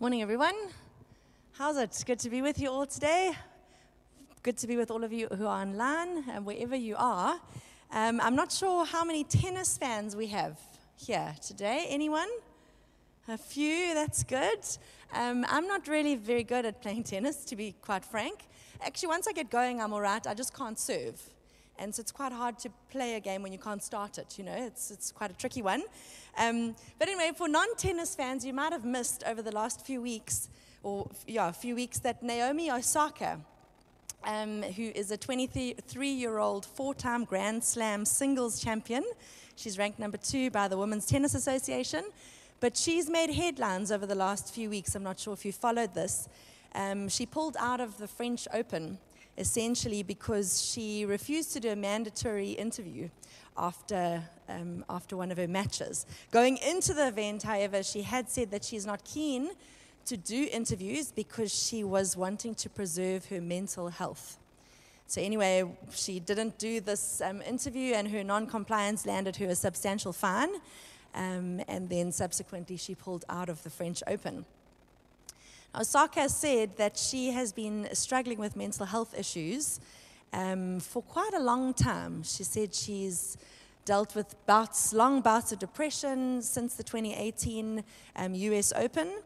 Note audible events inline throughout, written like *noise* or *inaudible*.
Morning, everyone. How's it? Good to be with you all today. Good to be with all of you who are online and wherever you are. Um, I'm not sure how many tennis fans we have here today. Anyone? A few, that's good. Um, I'm not really very good at playing *laughs* tennis, to be quite frank. Actually, once I get going, I'm all right. I just can't serve. And so it's quite hard to play a game when you can't start it, you know, it's, it's quite a tricky one. Um, but anyway, for non tennis fans, you might have missed over the last few weeks, or yeah, a few weeks, that Naomi Osaka, um, who is a 23 year old four time Grand Slam singles champion, she's ranked number two by the Women's Tennis Association. But she's made headlines over the last few weeks. I'm not sure if you followed this. Um, she pulled out of the French Open essentially because she refused to do a mandatory interview after, um, after one of her matches. Going into the event, however, she had said that she's not keen to do interviews because she was wanting to preserve her mental health. So, anyway, she didn't do this um, interview, and her non compliance landed her a substantial fine. Um, and then subsequently, she pulled out of the French Open. Osaka said that she has been struggling with mental health issues um, for quite a long time. She said she's dealt with bouts, long bouts of depression since the 2018 um, US Open.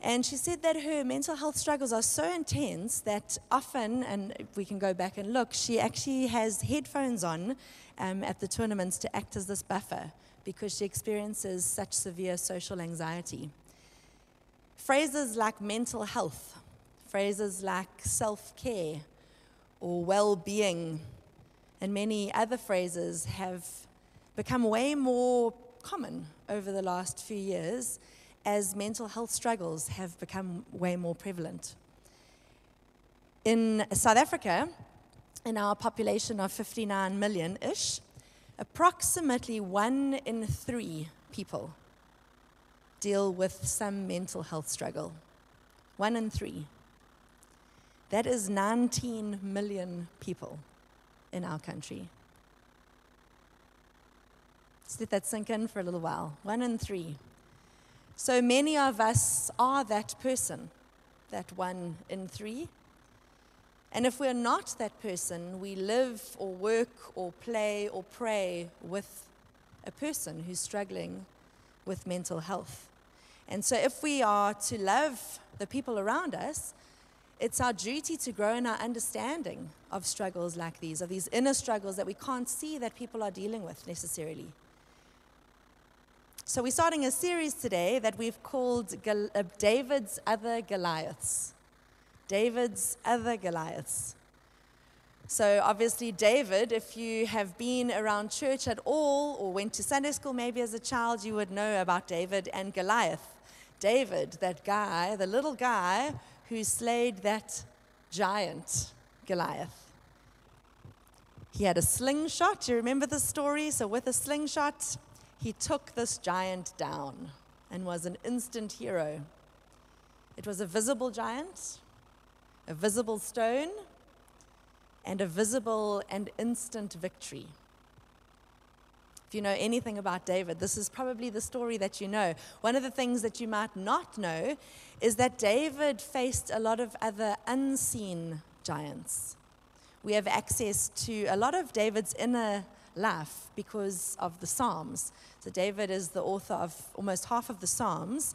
And she said that her mental health struggles are so intense that often, and we can go back and look, she actually has headphones on um, at the tournaments to act as this buffer because she experiences such severe social anxiety. Phrases like mental health, phrases like self care or well being, and many other phrases have become way more common over the last few years as mental health struggles have become way more prevalent. In South Africa, in our population of 59 million ish, approximately one in three people deal with some mental health struggle. One in three. That is 19 million people in our country. Just let that sink in for a little while. One in three. So many of us are that person, that one in three. And if we're not that person, we live or work or play or pray with a person who's struggling with mental health. And so, if we are to love the people around us, it's our duty to grow in our understanding of struggles like these, of these inner struggles that we can't see that people are dealing with necessarily. So, we're starting a series today that we've called uh, David's Other Goliaths. David's Other Goliaths. So, obviously, David, if you have been around church at all or went to Sunday school maybe as a child, you would know about David and Goliath. David, that guy, the little guy who slayed that giant, Goliath. He had a slingshot. Do you remember the story? So, with a slingshot, he took this giant down and was an instant hero. It was a visible giant, a visible stone, and a visible and instant victory. If you know anything about David, this is probably the story that you know. One of the things that you might not know is that David faced a lot of other unseen giants. We have access to a lot of David's inner life because of the Psalms. So, David is the author of almost half of the Psalms.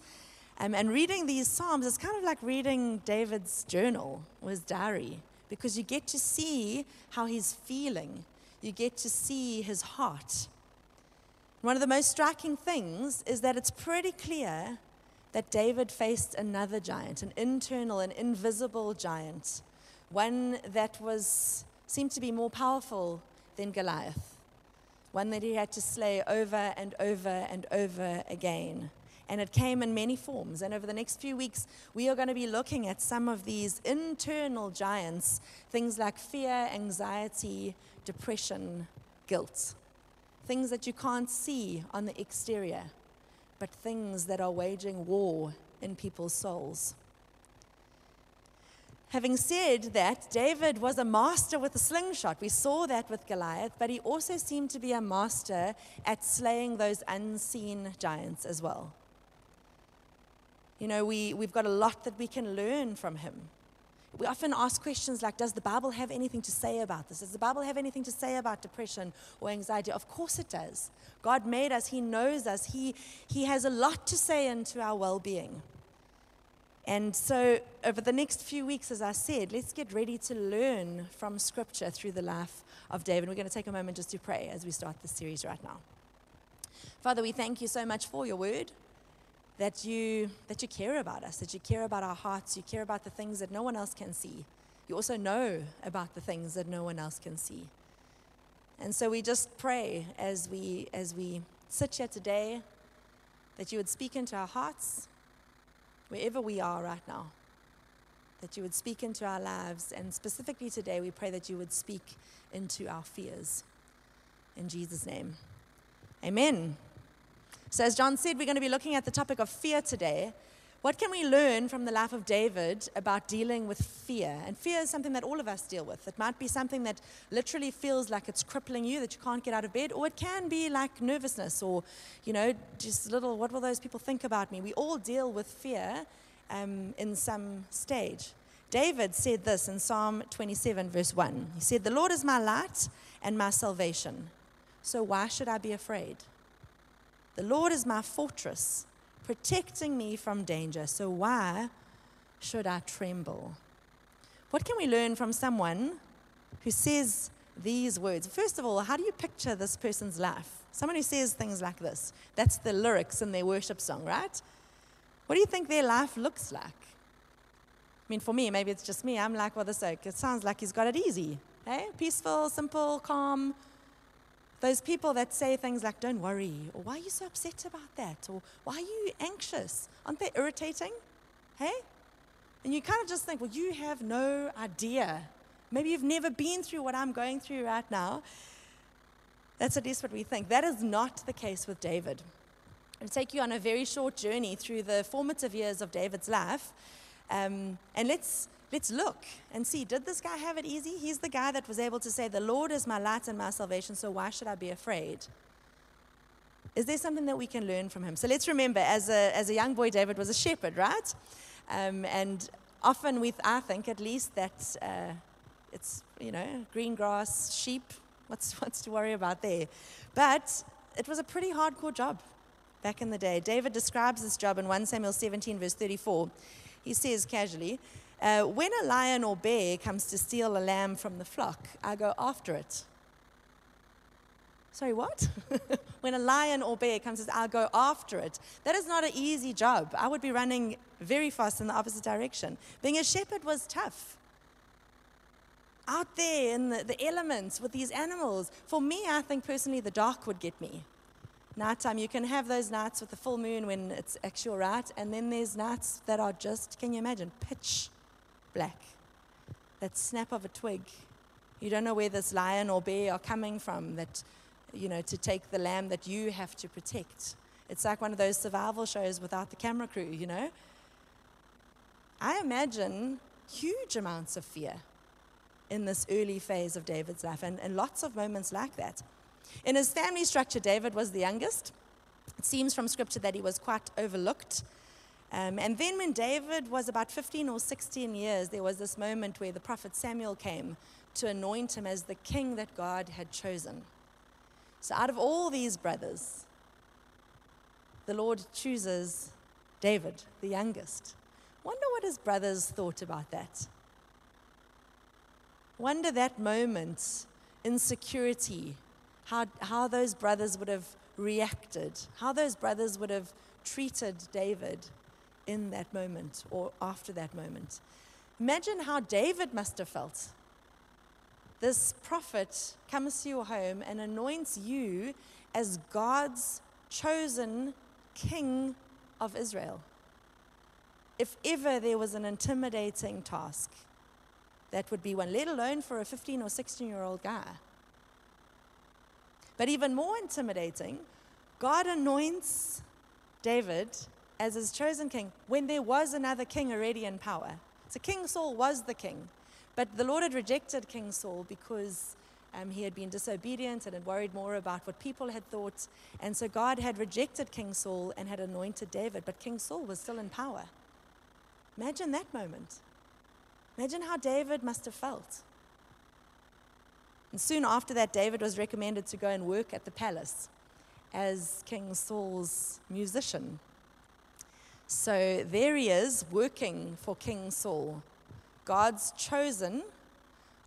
Um, and reading these Psalms is kind of like reading David's journal or his diary because you get to see how he's feeling, you get to see his heart. One of the most striking things is that it's pretty clear that David faced another giant, an internal and invisible giant, one that was seemed to be more powerful than Goliath, one that he had to slay over and over and over again. And it came in many forms. And over the next few weeks, we are going to be looking at some of these internal giants, things like fear, anxiety, depression, guilt things that you can't see on the exterior, but things that are waging war in people's souls. Having said that, David was a master with a slingshot. We saw that with Goliath, but he also seemed to be a master at slaying those unseen giants as well. You know, we, we've got a lot that we can learn from him. We often ask questions like Does the Bible have anything to say about this? Does the Bible have anything to say about depression or anxiety? Of course it does. God made us, He knows us, He, he has a lot to say into our well being. And so, over the next few weeks, as I said, let's get ready to learn from Scripture through the life of David. We're going to take a moment just to pray as we start this series right now. Father, we thank you so much for your word that you, that you care about us, that you care about our hearts, you care about the things that no one else can see. You also know about the things that no one else can see. And so we just pray as we, as we sit here today that you would speak into our hearts, wherever we are right now, that you would speak into our lives. And specifically today, we pray that you would speak into our fears. In Jesus' name, amen. So, as John said, we're going to be looking at the topic of fear today. What can we learn from the life of David about dealing with fear? And fear is something that all of us deal with. It might be something that literally feels like it's crippling you, that you can't get out of bed, or it can be like nervousness or, you know, just little, what will those people think about me? We all deal with fear um, in some stage. David said this in Psalm 27, verse 1. He said, The Lord is my light and my salvation. So why should I be afraid? The Lord is my fortress, protecting me from danger. So why should I tremble? What can we learn from someone who says these words? First of all, how do you picture this person's life? Someone who says things like this. That's the lyrics in their worship song, right? What do you think their life looks like? I mean, for me, maybe it's just me. I'm like, well, this oak, it sounds like he's got it easy. Hey? Peaceful, simple, calm, those people that say things like, don't worry, or why are you so upset about that, or why are you anxious? Aren't they irritating? Hey? And you kind of just think, well, you have no idea. Maybe you've never been through what I'm going through right now. That's at least what we think. That is not the case with David. I'll take you on a very short journey through the formative years of David's life. Um, and let's let's look and see did this guy have it easy? He's the guy that was able to say, The Lord is my light and my salvation, so why should I be afraid? Is there something that we can learn from him? So let's remember, as a, as a young boy, David was a shepherd, right? Um, and often we, I think at least, that uh, it's, you know, green grass, sheep, what's, *laughs* what's to worry about there? But it was a pretty hardcore job back in the day. David describes this job in 1 Samuel 17, verse 34. He says casually, uh, when a lion or bear comes to steal a lamb from the flock, I go after it. Sorry, what? *laughs* when a lion or bear comes, I'll go after it. That is not an easy job. I would be running very fast in the opposite direction. Being a shepherd was tough. Out there in the, the elements with these animals. For me, I think personally, the dark would get me. Nighttime, you can have those nights with the full moon when it's actual right, and then there's nights that are just, can you imagine, pitch black. That snap of a twig. You don't know where this lion or bear are coming from that, you know, to take the lamb that you have to protect. It's like one of those survival shows without the camera crew, you know? I imagine huge amounts of fear in this early phase of David's life and, and lots of moments like that. In his family structure, David was the youngest. It seems from scripture that he was quite overlooked um, and then, when David was about 15 or 16 years, there was this moment where the prophet Samuel came to anoint him as the king that God had chosen. So, out of all these brothers, the Lord chooses David, the youngest. Wonder what his brothers thought about that. Wonder that moment, insecurity, how, how those brothers would have reacted, how those brothers would have treated David in that moment or after that moment. Imagine how David must have felt. This prophet comes to your home and anoints you as God's chosen king of Israel. If ever there was an intimidating task, that would be one, let alone for a 15 or 16 year old guy. But even more intimidating, God anoints David as his chosen king when there was another king already in power. So King Saul was the king, but the Lord had rejected King Saul because Um, he had been disobedient and had worried more about what people had thought. And so God had rejected King Saul and had anointed David, but King Saul was still in power. Imagine that moment. Imagine how David must have felt. And soon after that, David was recommended to go and work at the palace as King Saul's musician. So there he is, working for King Saul, God's chosen,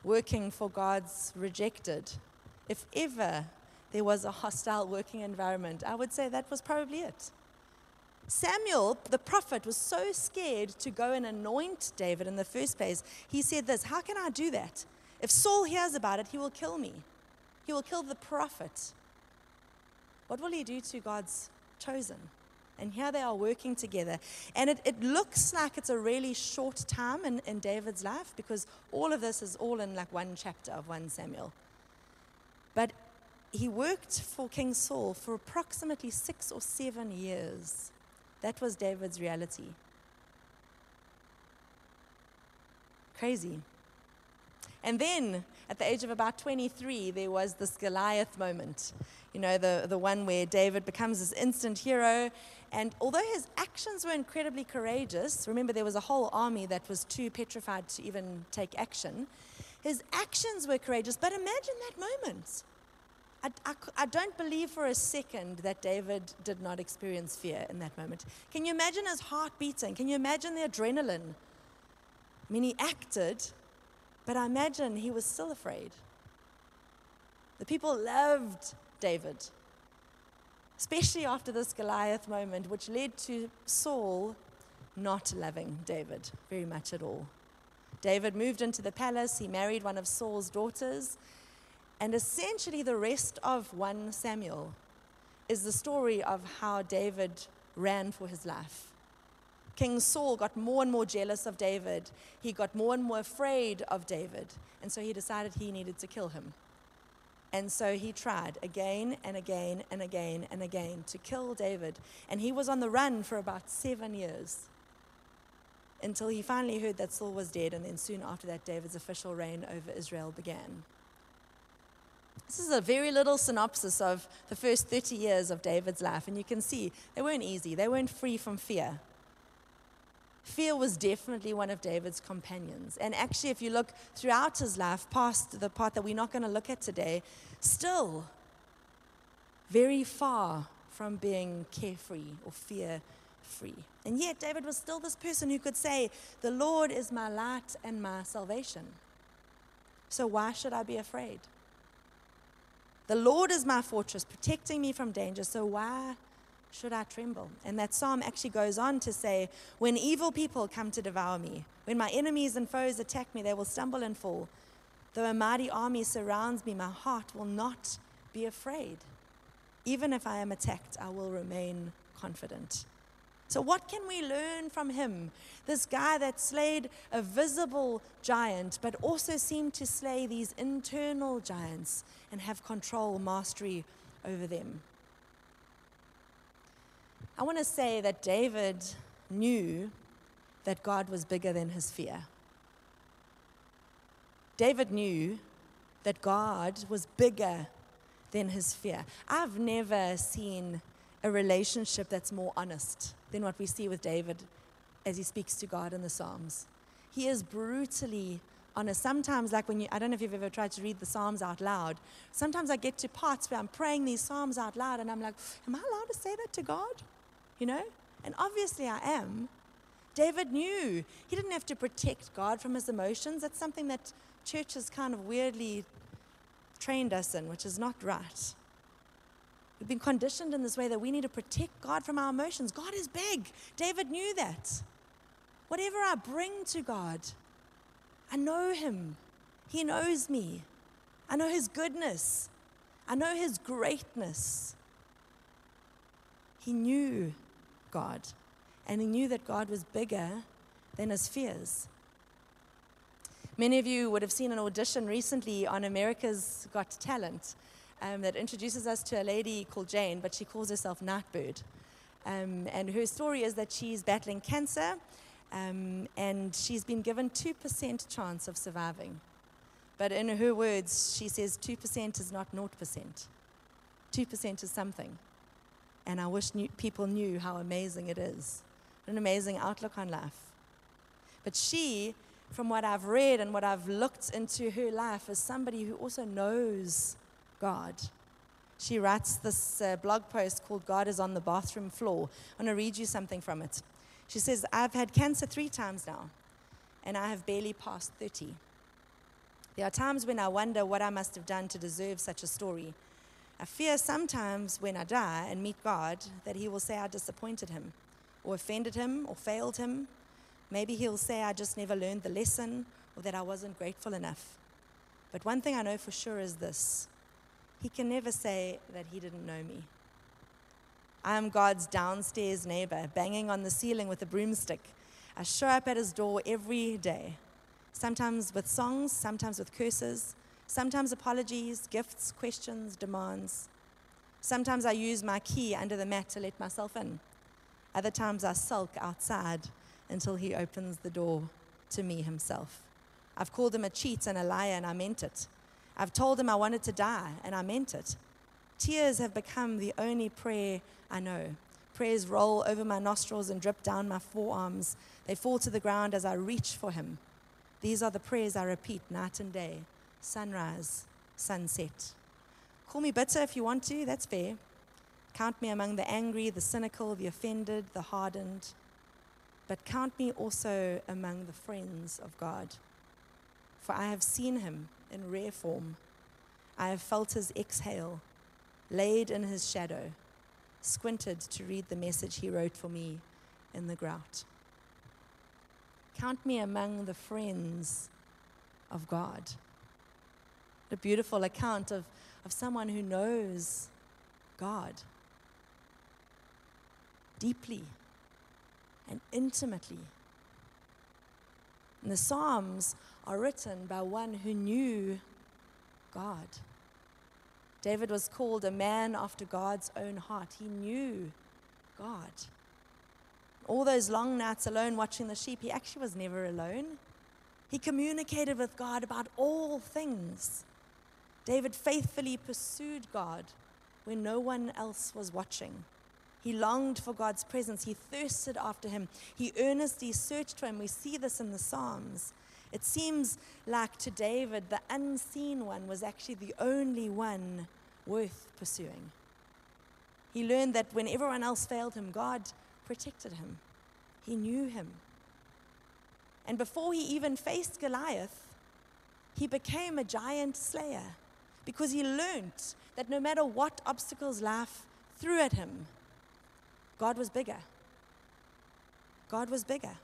working for God's rejected. If ever there was a hostile working environment, I would say that was probably it. Samuel, the prophet, was so scared to go and anoint David in the first place. He said this How can I do that? If Saul hears about it, he will kill me. He will kill the prophet. What will he do to God's chosen? And here they are working together. And it, it looks like it's a really short time in, in David's life because all of this is all in like one chapter of 1 Samuel. But he worked for King Saul for approximately six or seven years. That was David's reality. Crazy. And then, at the age of about 23, there was this Goliath moment. You know, the, the one where David becomes this instant hero. And although his actions were incredibly courageous, remember there was a whole army that was too petrified to even take action, his actions were courageous. But imagine that moment. I, I, I, don't believe for a second that David did not experience fear in that moment. Can you imagine his heart beating? Can you imagine the adrenaline? I mean, he acted, but I imagine he was still afraid. The people loved David, especially after this Goliath moment, which led to Saul not loving David very much at all. David moved into the palace, he married one of Saul's daughters, and essentially the rest of 1 Samuel is the story of how David ran for his life. King Saul got more and more jealous of David. He got more and more afraid of David. And so he decided he needed to kill him. And so he tried again and again and again and again to kill David. And he was on the run for about seven years until he finally heard that Saul was dead. And then soon after that, David's official reign over Israel began. This is a very little synopsis of the first 30 years of David's life. And you can see they weren't easy, they weren't free from fear. Fear was definitely one of David's companions. And actually, if you look throughout his life, past the part that we're not going to look at today, still very far from being carefree or fear free. And yet, David was still this person who could say, The Lord is my light and my salvation. So why should I be afraid? The Lord is my fortress, protecting me from danger. So why should I tremble? And that psalm actually goes on to say, When evil people come to devour me, when my enemies and foes attack me, they will stumble and fall. Though a mighty army surrounds me, my heart will not be afraid. Even if I am attacked, I will remain confident. So, what can we learn from him? This guy that slayed a visible giant, but also seemed to slay these internal giants and have control, mastery over them. I want to say that David knew that God was bigger than his fear. David knew that God was bigger than his fear. I've never seen a relationship that's more honest than what we see with David as he speaks to God in the Psalms. He is brutally honest. Sometimes, like when you, I don't know if you've ever tried to read the Psalms out loud, sometimes I get to parts where I'm praying these Psalms out loud and I'm like, am I allowed to say that to God? You know? And obviously I am. David knew he didn't have to protect God from his emotions. That's something that church has kind of weirdly trained us in, which is not right. We've been conditioned in this way that we need to protect God from our emotions. God is big. David knew that. Whatever I bring to God, I know Him. He knows me. I know His goodness. I know His greatness. He knew God. And he knew that God was bigger than his fears. Many of you would have seen an audition recently on America's Got Talent um, that introduces us to a lady called Jane, but she calls herself Nightbirde. Um, and her story is that she's battling cancer um, and she's been given 2% chance of surviving. But in her words, she says 2% is not 0%. 2% is something. And I wish new, people knew how amazing it is. What An amazing outlook on life. But she, from what I've read and what I've looked into her life, is somebody who also knows God. She writes this uh, blog post called God is on the Bathroom Floor. I want to read you something from it. She says, I've had cancer three times now, and I have barely passed 30. There are times when I wonder what I must have done to deserve such a story. I fear sometimes when I die and meet God that He will say I disappointed Him, or offended Him, or failed Him, Maybe he'll say, I just never learned the lesson or that I wasn't grateful enough. But one thing I know for sure is this He can never say that He didn't know me. I am God's downstairs neighbor, banging on the ceiling with a broomstick. I show up at His door every day, sometimes with songs, sometimes with curses, sometimes apologies, gifts, questions, demands. Sometimes I use my key under the mat to let myself in. Other times I sulk outside until he opens the door to me himself. I've called him a cheat and a liar, and I meant it. I've told him I wanted to die, and I meant it. Tears have become the only prayer I know. Prayers roll over my nostrils and drip down my forearms. They fall to the ground as I reach for him. These are the prayers I repeat night and day sunrise, sunset. Call me bitter if you want to, that's fair. Count me among the angry, the cynical, the offended, the hardened but count me also among the friends of God. For I have seen him in rare form. I have felt his exhale, laid in his shadow, squinted to read the message he wrote for me in the grout. Count me among the friends of God. A beautiful account of, of someone who knows God deeply and intimately. And the Psalms are written by one who knew God. David was called a man after God's own heart. He knew God. All those long nights alone watching the sheep, he actually was never alone. He communicated with God about all things. David faithfully pursued God when no one else was watching. He longed for God's presence. He thirsted after Him. He earnestly searched for Him. We see this in the Psalms. It seems like to David, the unseen one was actually the only one worth pursuing. He learned that when everyone else failed him, God protected him. He knew him. And before he even faced Goliath, he became a giant slayer because he learned that no matter what obstacles life threw at him, God was bigger. God was bigger.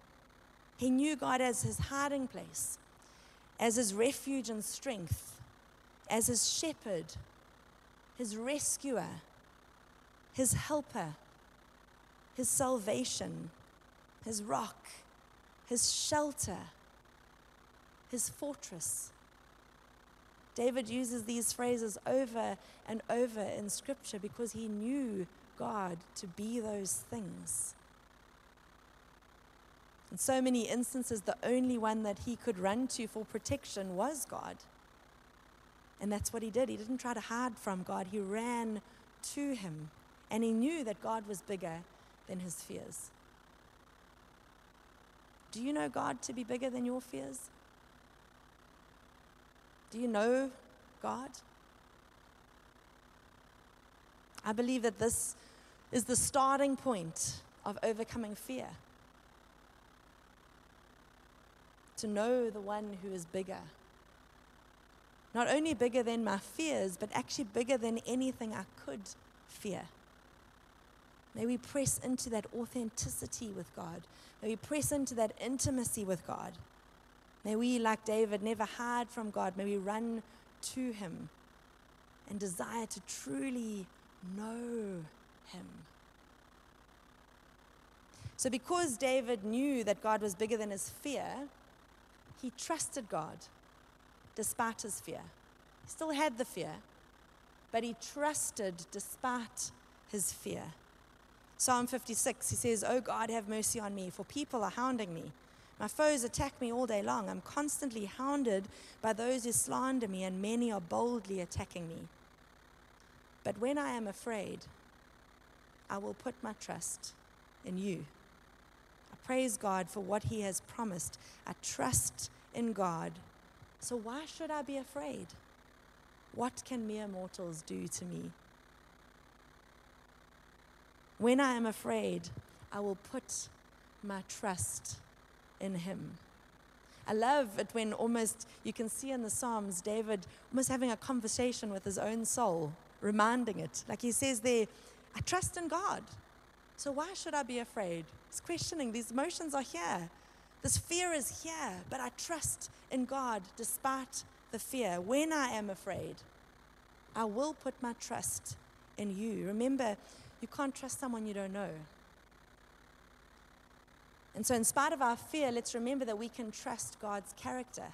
He knew God as his hiding place, as his refuge and strength, as his shepherd, his rescuer, his helper, his salvation, his rock, his shelter, his fortress. David uses these phrases over and over in Scripture because he knew God to be those things. In so many instances, the only one that he could run to for protection was God. And that's what he did. He didn't try to hide from God, he ran to him. And he knew that God was bigger than his fears. Do you know God to be bigger than your fears? Do you know God? I believe that this is the starting point of overcoming fear. To know the one who is bigger. Not only bigger than my fears, but actually bigger than anything I could fear. May we press into that authenticity with God. May we press into that intimacy with God. May we, like David, never hide from God. May we run to Him and desire to truly know him. So, because David knew that God was bigger than his fear, he trusted God despite his fear. He still had the fear, but he trusted despite his fear. Psalm 56, he says, Oh God, have mercy on me, for people are hounding me. My foes attack me all day long. I'm constantly hounded by those who slander me, and many are boldly attacking me. But when I am afraid, I will put my trust in you. I praise God for what He has promised. I trust in God. So why should I be afraid? What can mere mortals do to me? When I am afraid, I will put my trust in Him. I love it when almost you can see in the Psalms David almost having a conversation with his own soul, reminding it. Like he says there, I trust in God. So why should I be afraid? He's questioning. These emotions are here. This fear is here, but I trust in God despite the fear. When I am afraid, I will put my trust in you. Remember, you can't trust someone you don't know. And so, in spite of our fear, let's remember that we can trust God's character.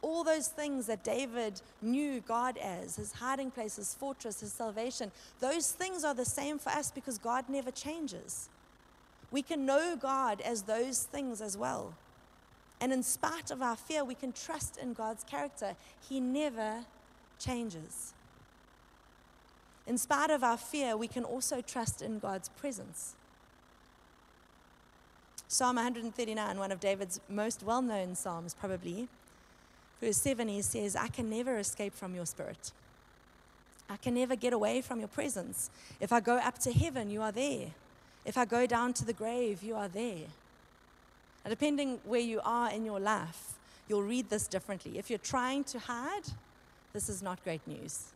All those things that David knew God as his hiding place, his fortress, his salvation those things are the same for us because God never changes. We can know God as those things as well. And in spite of our fear, we can trust in God's character. He never changes. In spite of our fear, we can also trust in God's presence. Psalm 139, one of David's most well known Psalms, probably. Verse 7, he says, I can never escape from your spirit. I can never get away from your presence. If I go up to heaven, you are there. If I go down to the grave, you are there. And depending where you are in your life, you'll read this differently. If you're trying to hide, this is not great news.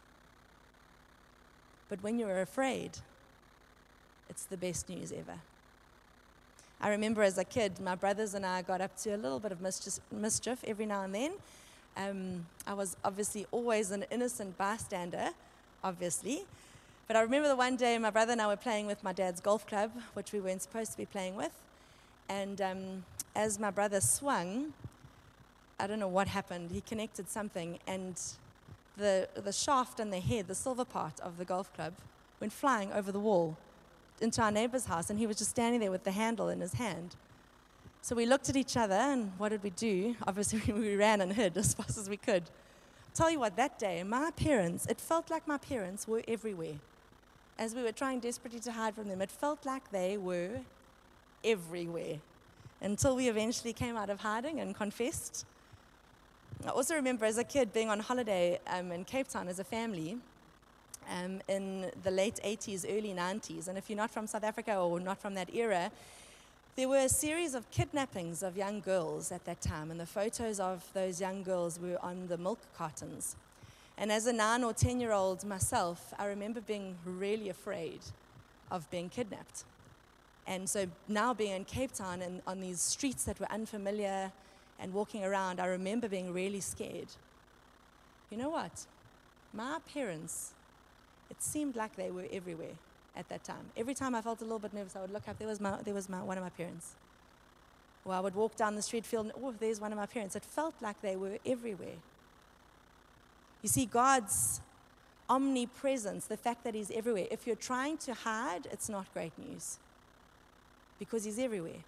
But when you're afraid, it's the best news ever. I remember as a kid, my brothers and I got up to a little bit of mischief, every now and then. Um, I was obviously always an innocent bystander, obviously. But I remember the one day my brother and I were playing with my dad's golf club, which we weren't supposed to be playing with. And um, as my brother swung, I don't know what happened, he connected something, and the, the shaft and the head, the silver part of the golf club, went flying over the wall into our neighbor's house, and he was just standing there with the handle in his hand. So we looked at each other, and what did we do? *laughs* Obviously, we ran and hid *laughs* as fast as we could. Tell you what, that day, my parents, it felt like my parents were everywhere. As we were trying desperately to hide from them, it felt like they were everywhere until we eventually came out of hiding and confessed. I also remember as a kid being on holiday um, in Cape Town as a family, um, in the late 80s, early 90s. And if you're not from South Africa or not from that era, there were a series of kidnappings of young girls at that time, and the photos of those young girls were on the milk cartons. And as a nine or 10 year old myself, I remember being really afraid of being kidnapped. And so now being in Cape Town and on these streets that were unfamiliar and walking around, I remember being really scared. You know what? My parents it seemed like they were everywhere at that time. Every time I felt a little bit nervous, I would look up, there was, my, there was my, one of my parents. Or I would walk down the street, feel, oh, there's one of my parents. It felt like they were everywhere. You see, God's omnipresence, the fact that He's everywhere, if you're trying to hide, it's not great news because He's everywhere.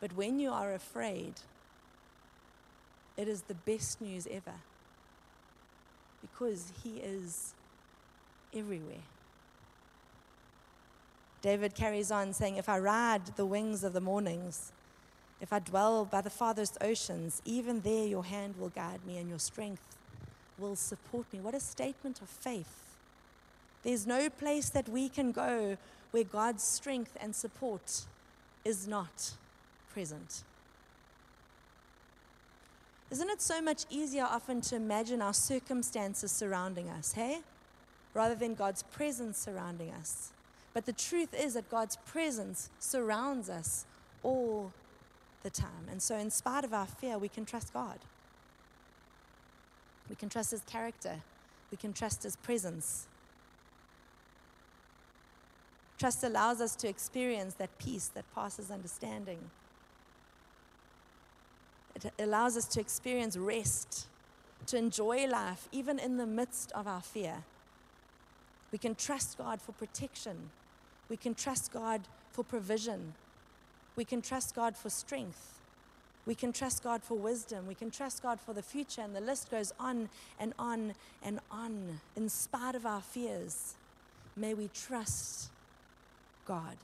But when you are afraid, it is the best news ever because He is everywhere. David carries on saying, If I ride the wings of the mornings, if I dwell by the farthest oceans, even there your hand will guide me and your strength will support me. What a statement of faith. There's no place that we can go where God's strength and support is not present. Isn't it so much easier often to imagine our circumstances surrounding us, hey? Rather than God's presence surrounding us. But the truth is that God's presence surrounds us all the time. And so, in spite of our fear, we can trust God. We can trust His character, we can trust His presence. Trust allows us to experience that peace that passes understanding. It allows us to experience rest, to enjoy life, even in the midst of our fear. We can trust God for protection. We can trust God for provision. We can trust God for strength. We can trust God for wisdom. We can trust God for the future. And the list goes on and on and on. In spite of our fears, may we trust God.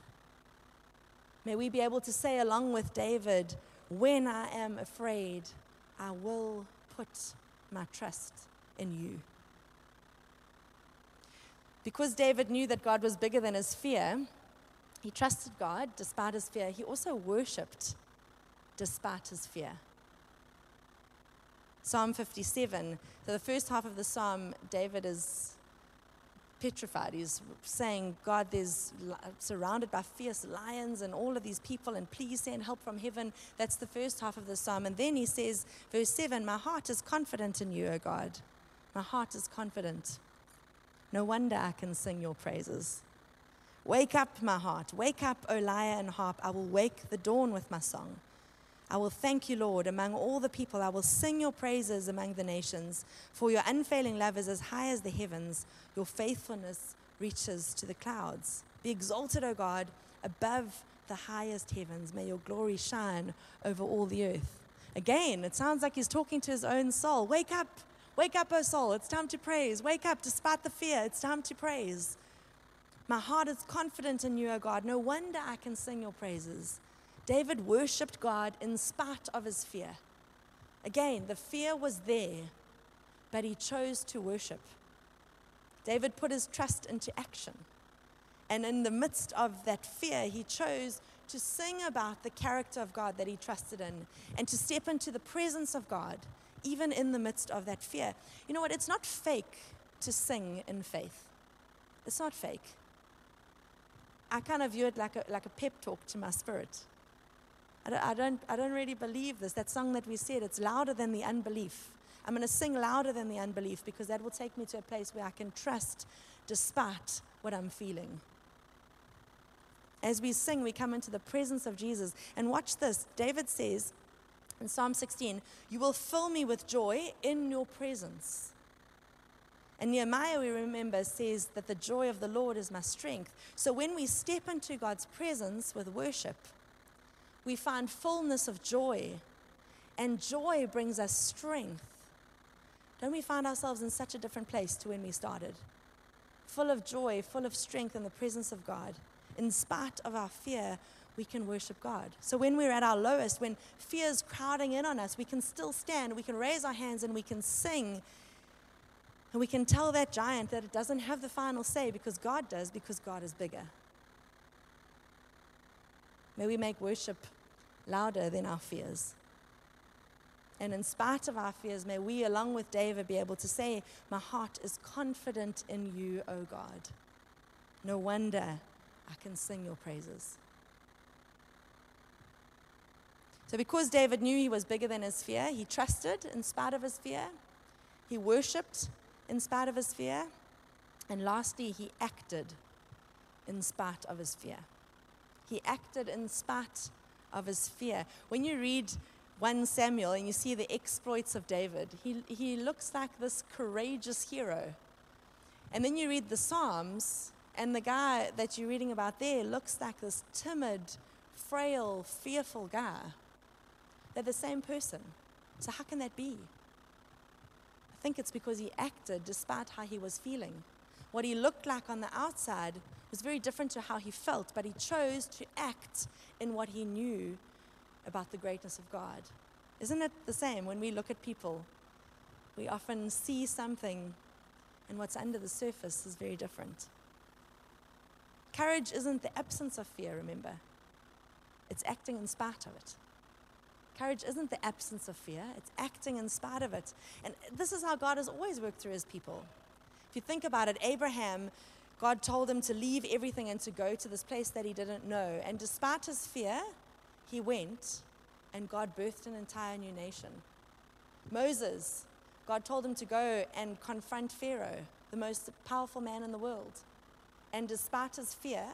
May we be able to say, along with David, when I am afraid, I will put my trust in you. Because David knew that God was bigger than his fear, he trusted God despite his fear. He also worshiped despite his fear. Psalm 57. So, the first half of the psalm, David is petrified. He's saying, God, there's surrounded by fierce lions and all of these people, and please send help from heaven. That's the first half of the psalm. And then he says, verse 7 My heart is confident in you, O God. My heart is confident. No wonder I can sing your praises. Wake up, my heart. Wake up, O lyre and harp. I will wake the dawn with my song. I will thank you, Lord, among all the people. I will sing your praises among the nations. For your unfailing love is as high as the heavens, your faithfulness reaches to the clouds. Be exalted, O God, above the highest heavens. May your glory shine over all the earth. Again, it sounds like he's talking to his own soul. Wake up, wake up, O soul. It's time to praise. Wake up, despite the fear. It's time to praise. My heart is confident in you, O God. No wonder I can sing your praises. David worshiped God in spite of his fear. Again, the fear was there, but he chose to worship. David put his trust into action. And in the midst of that fear, he chose to sing about the character of God that he trusted in and to step into the presence of God, even in the midst of that fear. You know what? It's not fake to sing in faith, it's not fake. I kind of view it like a, like a pep talk to my spirit. I don't, I, don't, I don't really believe this. That song that we said, it's louder than the unbelief. I'm going to sing louder than the unbelief because that will take me to a place where I can trust despite what I'm feeling. As we sing, we come into the presence of Jesus. And watch this. David says in Psalm 16, You will fill me with joy in your presence. And Nehemiah, we remember, says that the joy of the Lord is my strength. So when we step into God's presence with worship, we find fullness of joy, and joy brings us strength. Don't we find ourselves in such a different place to when we started? Full of joy, full of strength in the presence of God. In spite of our fear, we can worship God. So when we're at our lowest, when fear is crowding in on us, we can still stand, we can raise our hands, and we can sing. And we can tell that giant that it doesn't have the final say because God does, because God is bigger. May we make worship louder than our fears. And in spite of our fears, may we, along with David, be able to say, My heart is confident in you, O God. No wonder I can sing your praises. So, because David knew he was bigger than his fear, he trusted in spite of his fear, he worshiped in spite of his fear, and lastly, he acted in spite of his fear. He acted in spite of his fear. When you read 1 Samuel and you see the exploits of David, he, he looks like this courageous hero. And then you read the Psalms, and the guy that you're reading about there looks like this timid, frail, fearful guy. They're the same person. So, how can that be? I think it's because he acted despite how he was feeling. What he looked like on the outside was very different to how he felt, but he chose to act in what he knew about the greatness of God. Isn't it the same when we look at people? We often see something, and what's under the surface is very different. Courage isn't the absence of fear, remember, it's acting in spite of it. Courage isn't the absence of fear, it's acting in spite of it. And this is how God has always worked through his people. If you think about it, Abraham God told him to leave everything and to go to this place that he didn't know. And despite his fear, he went, and God birthed an entire new nation. Moses, God told him to go and confront Pharaoh, the most powerful man in the world. And despite his fear,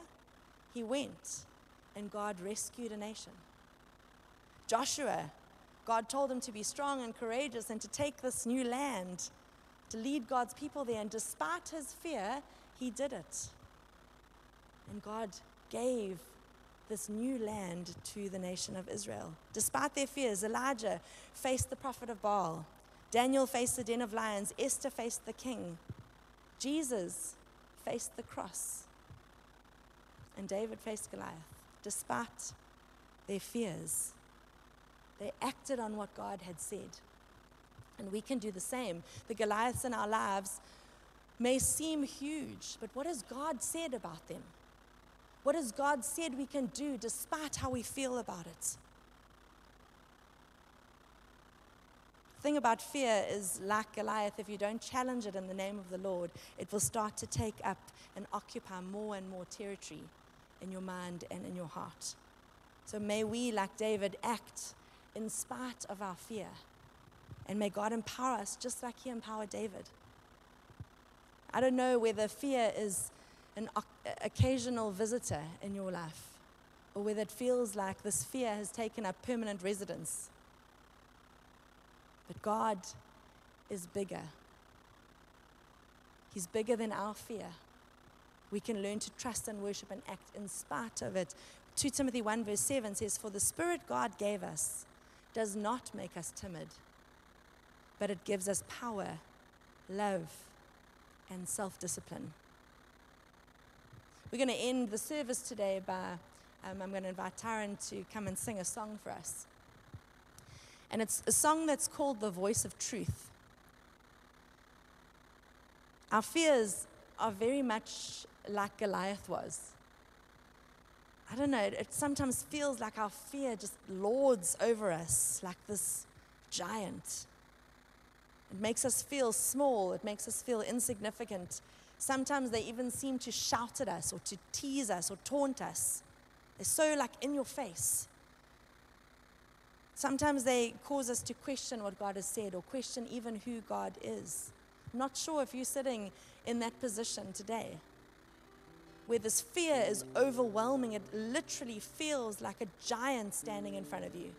he went, and God rescued a nation. Joshua, God told him to be strong and courageous and to take this new land, to lead God's people there. And despite his fear, he did it. And God gave this new land to the nation of Israel. Despite their fears, Elijah faced the prophet of Baal. Daniel faced the den of lions. Esther faced the king. Jesus faced the cross. And David faced Goliath. Despite their fears, they acted on what God had said. And we can do the same. The Goliaths in our lives may seem huge, but what has God said about them? What has God said we can do despite how we feel about it? The thing about fear is like Goliath, if you don't challenge it in the name of the Lord, it will start to take up and occupy more and more territory in your mind and in your heart. So may we, like David, act in spite of our fear. And may God empower us just like He empowered David. I don't know whether fear is an occasional visitor in your life or whether it feels like this fear has taken up permanent residence. But God is bigger. He's bigger than our fear. We can learn to trust and worship and act in spite of it. 2 Timothy 1, verse 7 says, For the Spirit God gave us does not make us timid, but it gives us power, love, and self discipline. We're going to end the service today by, um, I'm going to invite Tyron to come and sing a song for us. And it's a song that's called The Voice of Truth. Our fears are very much like Goliath was. I don't know, it sometimes feels like our fear just lords over us like this giant. It makes us feel small, it makes us feel insignificant. Sometimes they even seem to shout at us or to tease us or taunt us. They're so like in your face. Sometimes they cause us to question what God has said or question even who God is. I'm not sure if you're sitting in that position today where this fear is overwhelming. It literally feels like a giant standing in front of you.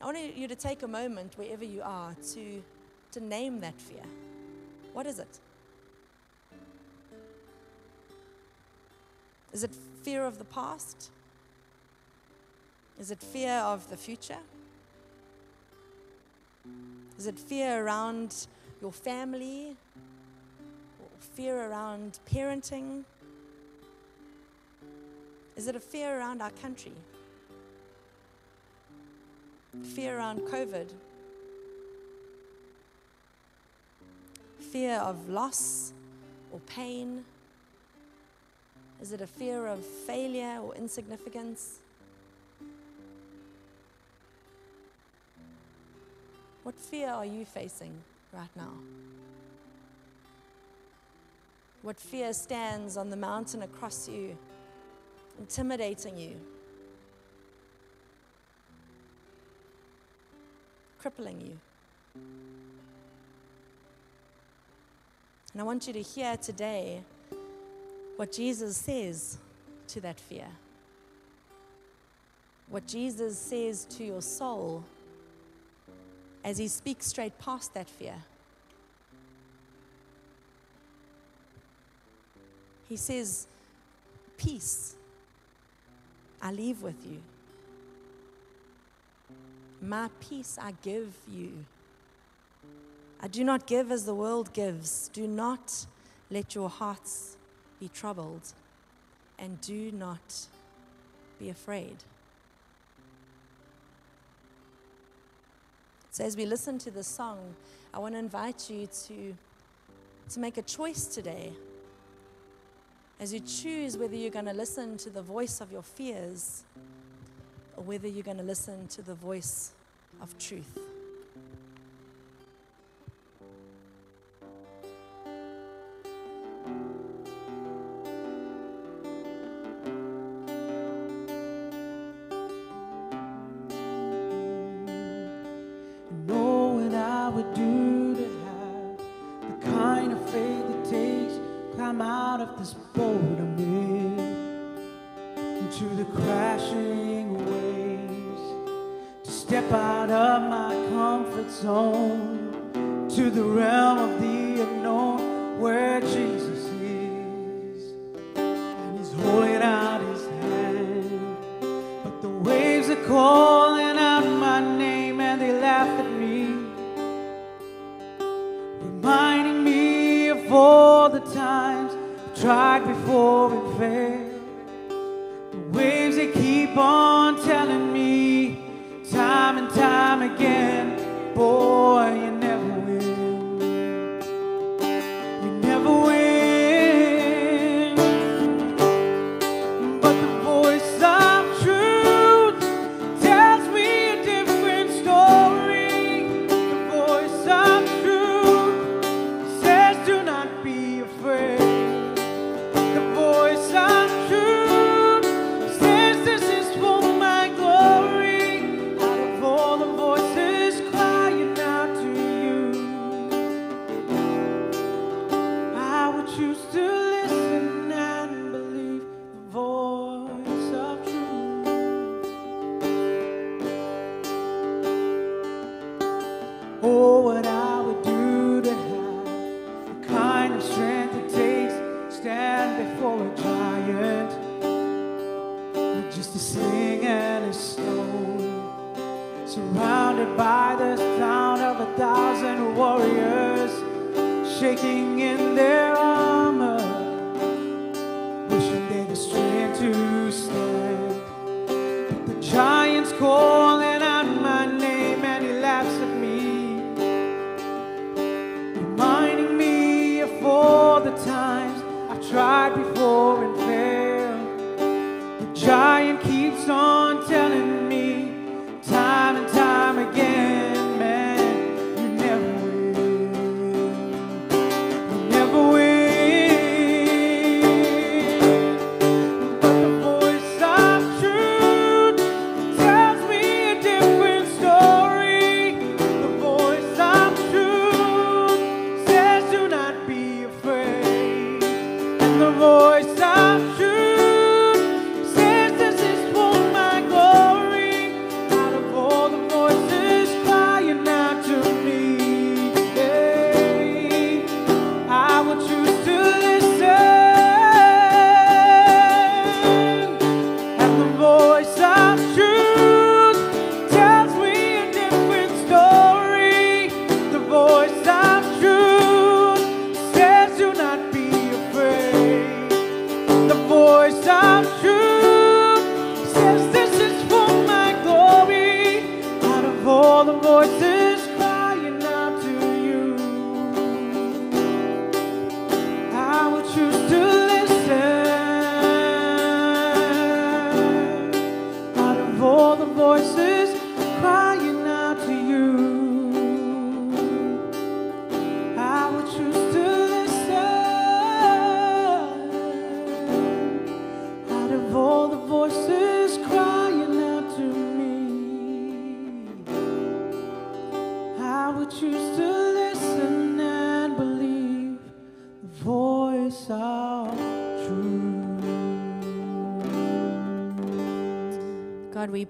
I want you to take a moment wherever you are to, to name that fear. What is it? Is it fear of the past? Is it fear of the future? Is it fear around your family? Fear around parenting? Is it a fear around our country? Fear around COVID? Fear of loss or pain? Is it a fear of failure or insignificance? What fear are you facing right now? What fear stands on the mountain across you, intimidating you, crippling you? And I want you to hear today what Jesus says to that fear. What Jesus says to your soul as he speaks straight past that fear. He says, Peace I leave with you. My peace I give you. I do not give as the world gives. Do not let your hearts be troubled, and do not be afraid. So, as we listen to this song, I want to invite you to, to make a choice today. As you choose whether you're going to listen to the voice of your fears or whether you're going to listen to the voice of truth. times I've tried before.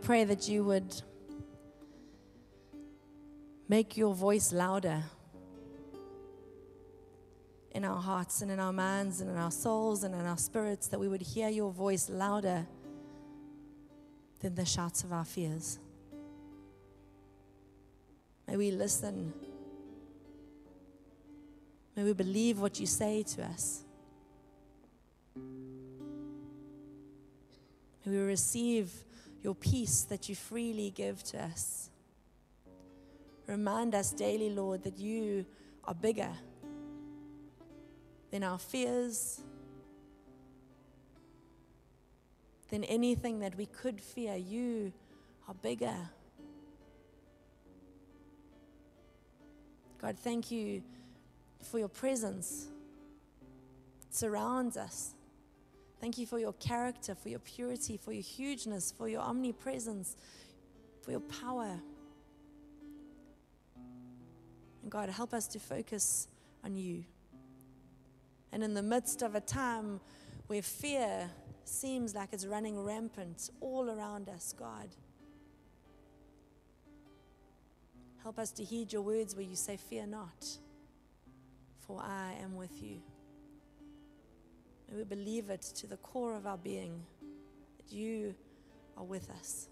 pray that you would make your voice louder in our hearts and in our minds and in our souls and in our spirits, that we would hear your voice louder than the shouts of our fears. May we listen. May we believe what you say to us. May we receive your peace that you freely give to us. Remind us daily, Lord, that you are bigger than our fears, than anything that we could fear. You are bigger. God, thank you for your presence. It surrounds us. Thank you for your character, for your purity, for your hugeness, for your omnipresence, for your power. And God, help us to focus on you. And in the midst of a time where fear seems like it's running rampant all around us, God, help us to heed your words where you say, Fear not, for I am with you. We believe it to the core of our being that you are with us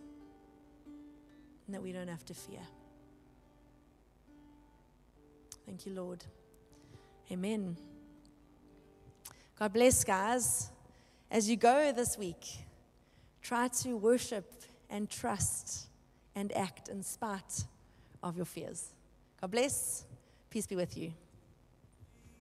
and that we don't have to fear. Thank you, Lord. Amen. God bless, guys. As you go this week, try to worship and trust and act in spite of your fears. God bless. Peace be with you.